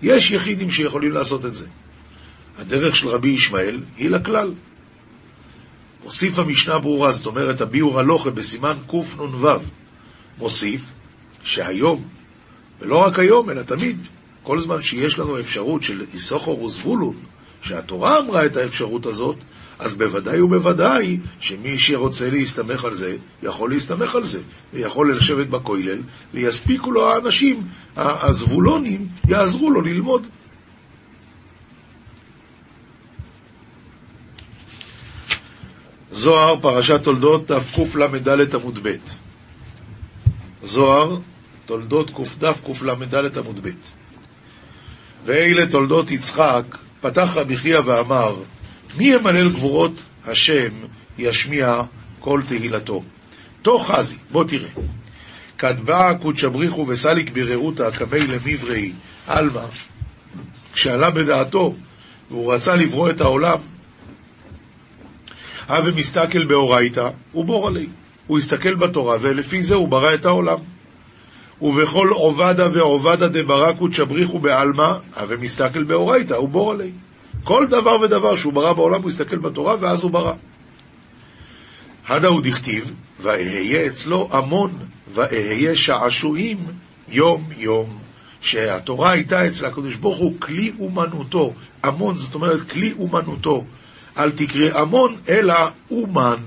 יש יחידים שיכולים לעשות את זה. הדרך של רבי ישמעאל היא לכלל. מוסיף המשנה ברורה, זאת אומרת, הביאור הלוכה בסימן קנ"ו, מוסיף שהיום, ולא רק היום, אלא תמיד, כל זמן שיש לנו אפשרות של איסוכור וזבולון, שהתורה אמרה את האפשרות הזאת, אז בוודאי ובוודאי שמי שרוצה להסתמך על זה, יכול להסתמך על זה, ויכול לשבת בכולל, ויספיקו לו האנשים, הזבולונים, יעזרו לו ללמוד. זוהר, פרשת תולדות, תקל"ד עמוד ב'. זוהר, תולדות קד"קל"ד עמוד ב'. ואלה תולדות יצחק, פתח רבי חייא ואמר, מי ימלל גבורות השם ישמיע כל תהילתו. תוך חזי, בוא תראה. כתבה קודשבריחו וסליק ברעותא קמי למברי עלמא, כשעלה בדעתו והוא רצה לברוא את העולם, הווה מסתכל באורייתא, הוא בור עלי. הוא הסתכל בתורה, ולפי זה הוא ברא את העולם. ובכל עובדה ועובדה דברא קודשבריחו בעלמא, הווה מסתכל באורייתא, הוא בור עלי. כל דבר ודבר שהוא ברא בעולם, הוא הסתכל בתורה, ואז הוא ברא. הדה הוא דכתיב, ואהיה אצלו המון, ואהיה שעשועים יום יום. שהתורה הייתה אצל הקדוש ברוך הוא כלי אומנותו, המון, זאת אומרת כלי אומנותו. אל תקרא המון, אלא אומן.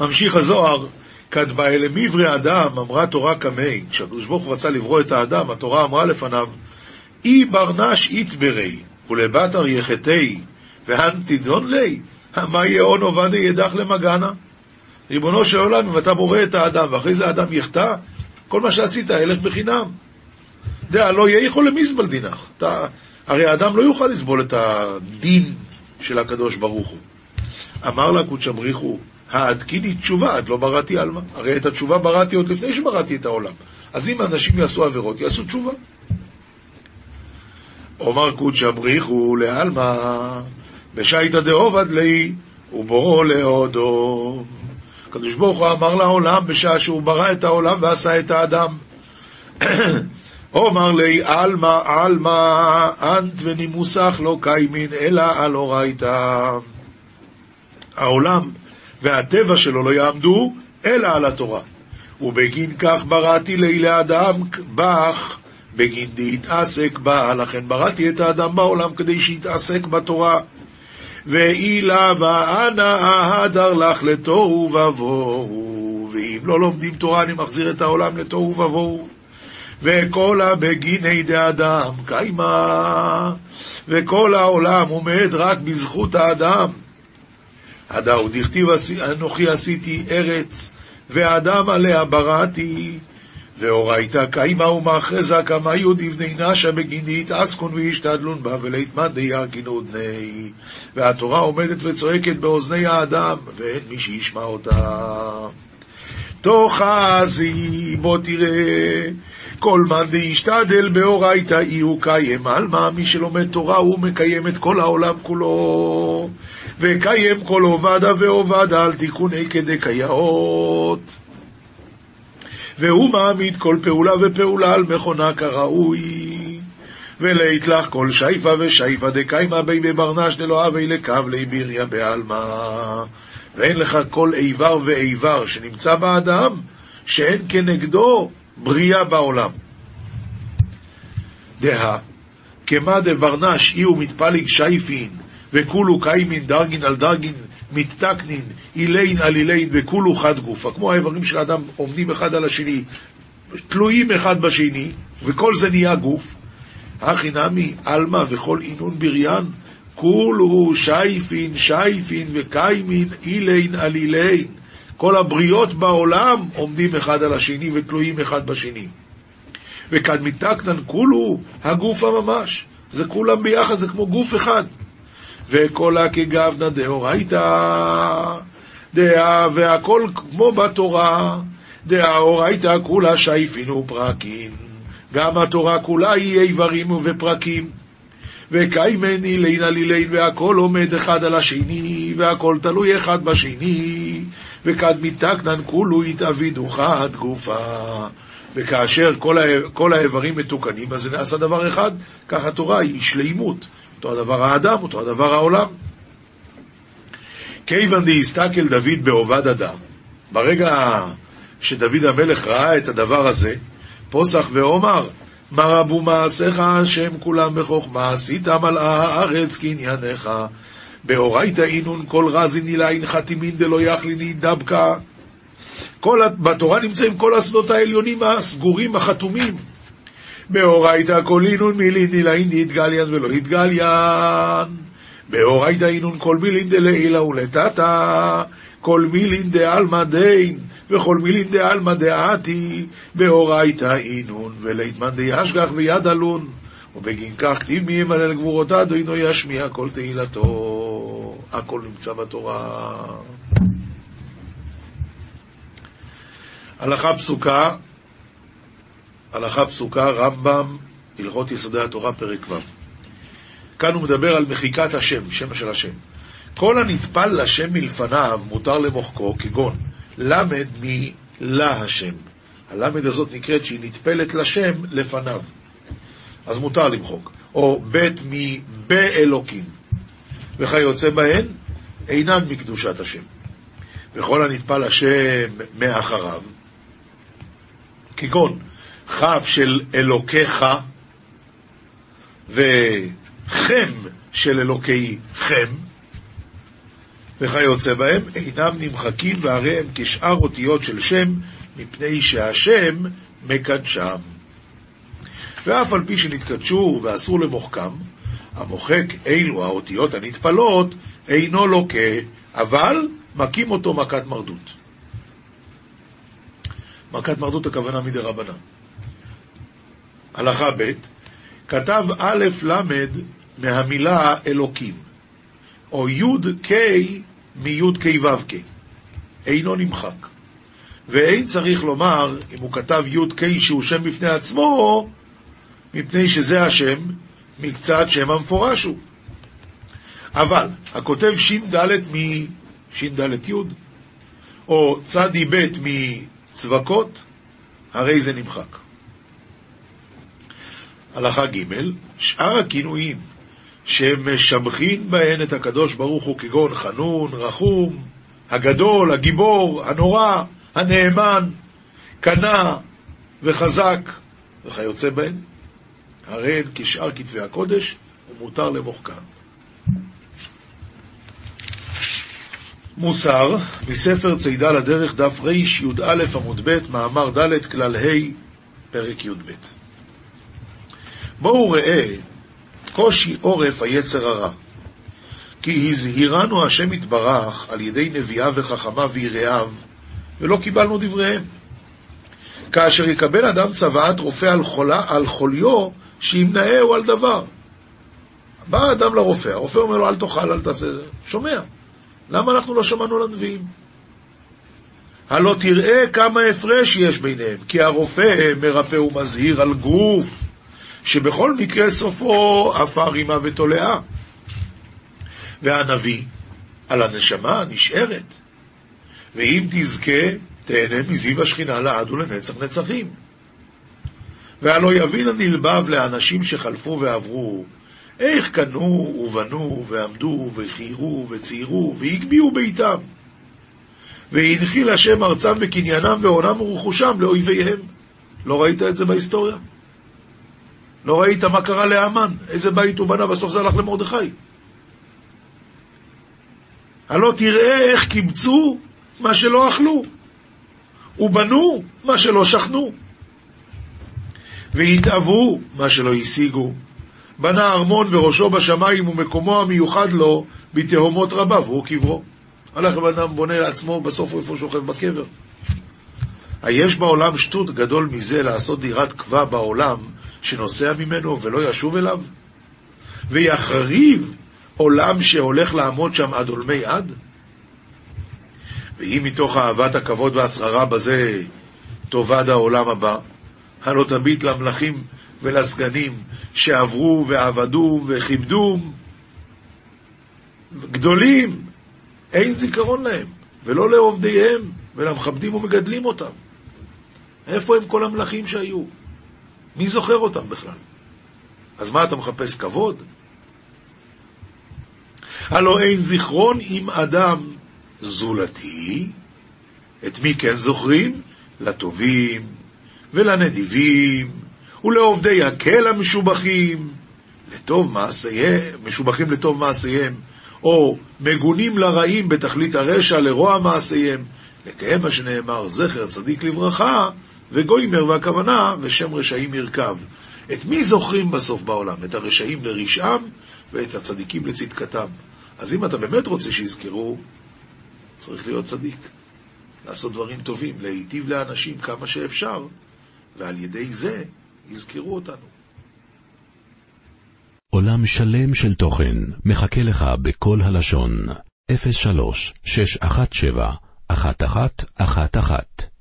ממשיך הזוהר, כתבה אלה מברי אדם, אמרה תורה קמי. כשהקדוש ברוך הוא רצה לברוא את האדם, התורה אמרה לפניו, אי ברנש יתברי, ולבטר יחטאי, והן תדון לי, מה יהיה און עובדי ידח למגנה? ריבונו של עולם, אם אתה בורא את האדם, ואחרי זה האדם יחטא, כל מה שעשית ילך בחינם. דע, לא יהיה יכול למזבל דינך. אתה, הרי האדם לא יוכל לסבול את הדין של הקדוש ברוך הוא. אמר לה קודשא בריחו, העדקיני תשובה, עד לא בראתי עלמא. הרי את התשובה בראתי עוד לפני שבראתי את העולם. אז אם אנשים יעשו עבירות, יעשו תשובה. אומר קודשא בריחו לעלמא, בשייטא דעובד לי, ובורו להודו. הקדוש ברוך הוא אמר לעולם בשעה שהוא ברא את העולם ועשה את האדם. אומר לי, עלמא, עלמא, אנט ונימוסך לא קיימין, אלא על אורייתא. העולם והטבע שלו לא יעמדו, אלא על התורה. ובגין כך בראתי לי לאדם בך, בגין דהתעסק בה, לכן בראתי את האדם בעולם כדי שיתעסק בתורה. ואילה ואנה ההדר לך לתוהו ובוהו, ואם לא לומדים תורה אני מחזיר את העולם לתוהו ובוהו. וכל הבגיני דאדם קיימה, וכל העולם עומד רק בזכות האדם. הדאו דכתיב אנוכי עשיתי ארץ, ואדם עליה בראתי, ואורייתא קיימה ומאחזה כמה יהודי בני נשה בגינית אסקון וישתדלון בה וליתמן דירקינו דני והתורה עומדת וצועקת באוזני האדם ואין מי שישמע אותה. תוך עזי בוא תראה כל מאן דאישתדל באורייתא אי הוא קיים עלמא מי שלומד תורה הוא מקיים את כל העולם כולו וקיים כל עובדה ועובדה על תיקוני כדקייאות והוא מעמיד כל פעולה ופעולה על מכונה כראוי. ולית לך כל שייפה ושייפה דקיימה בי בברנש דלא אבי לקו לי ביריה בעלמא. ואין לך כל איבר ואיבר שנמצא באדם, שאין כנגדו בריאה בעולם. דהה, כמה דברנש אי ומתפליג שייפין, וכולו קיימין דרגין על דרגין מתתקנין, אילין על אילין, וכולו חד גופה. כמו האיברים של האדם עומדים אחד על השני, תלויים אחד בשני, וכל זה נהיה גוף. הכי נמי, עלמא וכל אינון בריין, כולו שייפין, שייפין וקיימין, אילין עלילין. כל הבריות בעולם עומדים אחד על השני ותלויים אחד בשני. וכד מתקנן כולו הגוף הממש. זה כולם ביחד, זה כמו גוף אחד. וכל כגבנא דאורייתא, דעה והכל כמו בתורה, דאורייתא כולה שייפין ופרקין. גם התורה כולה היא איברים ופרקים. וקיימן אילין על אילין, והכל עומד אחד על השני, והכל תלוי אחד בשני, וכד מתקנן כולו יתאבידו חד גופה. וכאשר כל, ה... כל האיברים מתוקנים, אז זה נעשה דבר אחד, כך התורה היא שלימות. אותו הדבר האדם, אותו הדבר העולם. כיוון דהסתכל דוד בעובד אדם, ברגע שדוד המלך ראה את הדבר הזה, פוסח ואומר, מה רבו מעשיך השם כולם בחוכמה, עשית מלאה הארץ קנייניך. באורייתא אינון כל רזין אילין חתימין דלא יכליני דבקה. כל, בתורה נמצאים כל השדות העליונים הסגורים, החתומים. באורייתא כל אינון מילין עילאין דאתגליין ולא אתגליין. באורייתא אינון כל מילין דלעילא ולתתא. כל מילין דעלמא דין, וכל מילין דעלמא דאתי, באורייתא אינון, ולית מאן דישגח וידע לון. ובגין כך כתיב מי ימלל גבורות אדוינו ישמיע כל תהילתו. הכל נמצא בתורה. הלכה פסוקה, הלכה פסוקה, רמב"ם, הלכות יסודי התורה, פרק ו'. כאן הוא מדבר על מחיקת השם, שם של השם. כל הנטפל לשם מלפניו מותר למוחקו, כגון למד מלה השם. הלמד הזאת נקראת שהיא נטפלת לשם לפניו. אז מותר למחוק. או בית מבאלוקים. וכיוצא בהן, אינן מקדושת השם. וכל הנטפל השם מאחריו, כגון כף של אלוקיך וחם של אלוקי חם, וכיוצא בהם, אינם נמחקים והרי הם כשאר אותיות של שם, מפני שהשם מקדשם. ואף על פי שנתקדשו ואסור למוחקם, המוחק אילו האותיות הנטפלות אינו לוקה, אבל מכים אותו מכת מרדות. מכת מרדות הכוונה מדי רבנן. הלכה ב' כתב א' ל' מהמילה אלוקים. או י"ק מי"ק ו"ק. אינו נמחק. ואין צריך לומר, אם הוא כתב י"ק שהוא שם בפני עצמו, מפני שזה השם, מקצת שם המפורש הוא. אבל, הכותב ש"ד מש"ד י', או צ"ב מצווקות, הרי זה נמחק. הלכה ג' שאר הכינויים שמשבחין בהן את הקדוש ברוך הוא כגון חנון, רחום, הגדול, הגיבור, הנורא, הנאמן, קנה וחזק וכיוצא בהן, הרי כשאר כתבי הקודש ומותר למוחקן. מוסר, מספר צידה לדרך, דף רי"א עמוד ב', מאמר ד', כלל ה', פרק י"ב. בואו ראה קושי עורף היצר הרע. כי הזהירנו השם יתברך על ידי נביאיו וחכמיו ויראיו, ולא קיבלנו דבריהם. כאשר יקבל אדם צוואת רופא על, חולה, על חוליו, שימנעהו על דבר. בא אדם לרופא, הרופא אומר לו אל תאכל, אל תעשה, זה. שומע. למה אנחנו לא שמענו לנביאים? הלא תראה כמה הפרש יש ביניהם, כי הרופא מרפא ומזהיר על גוף, שבכל מקרה סופו עפר עימה ותולעה. והנביא על הנשמה נשארת, ואם תזכה, תהנה מזיו השכינה לעד ולנצח נצחים. והלא יבין הנלבב לאנשים שחלפו ועברו, איך קנו ובנו ועמדו וחיירו וציירו והגביהו ביתם. והנחיל השם ארצם וקניינם והונם ורכושם לאויביהם. לא ראית את זה בהיסטוריה? לא ראית מה קרה לאמן? איזה בית הוא בנה, בסוף זה הלך למרדכי. הלא תראה איך קיבצו מה שלא אכלו, ובנו מה שלא שכנו, והתאוו מה שלא השיגו, בנה ארמון וראשו בשמיים ומקומו המיוחד לו בתהומות רבה, והוא קברו. הלך בן אדם בונה לעצמו, בסוף איפה שוכב בקבר. היש בעולם שטות גדול מזה לעשות דירת קבע בעולם שנוסע ממנו ולא ישוב אליו? ויחריב עולם שהולך לעמוד שם עד עולמי עד? ואם מתוך אהבת הכבוד והשררה בזה תאבד העולם הבא, הלא תביט למלכים ולסגנים שעברו ועבדו וכיבדו גדולים, אין זיכרון להם, ולא לעובדיהם, ולמכבדים ומגדלים אותם. איפה הם כל המלכים שהיו? מי זוכר אותם בכלל? אז מה אתה מחפש כבוד? הלא אין זיכרון עם אדם זולתי, את מי כן זוכרים? לטובים ולנדיבים ולעובדי הקל המשובחים, לטוב מעשיהם, משובחים לטוב מעשיהם, או מגונים לרעים בתכלית הרשע לרוע מעשיהם, לקיים מה שנאמר זכר צדיק לברכה, וגוימר והכוונה, ושם רשעים ירכב. את מי זוכרים בסוף בעולם? את הרשעים לרשעם ואת הצדיקים לצדקתם. אז אם אתה באמת רוצה שיזכרו, צריך להיות צדיק. לעשות דברים טובים, להיטיב לאנשים כמה שאפשר, ועל ידי זה יזכרו אותנו. עולם שלם של תוכן מחכה לך בכל הלשון, 03 617 1111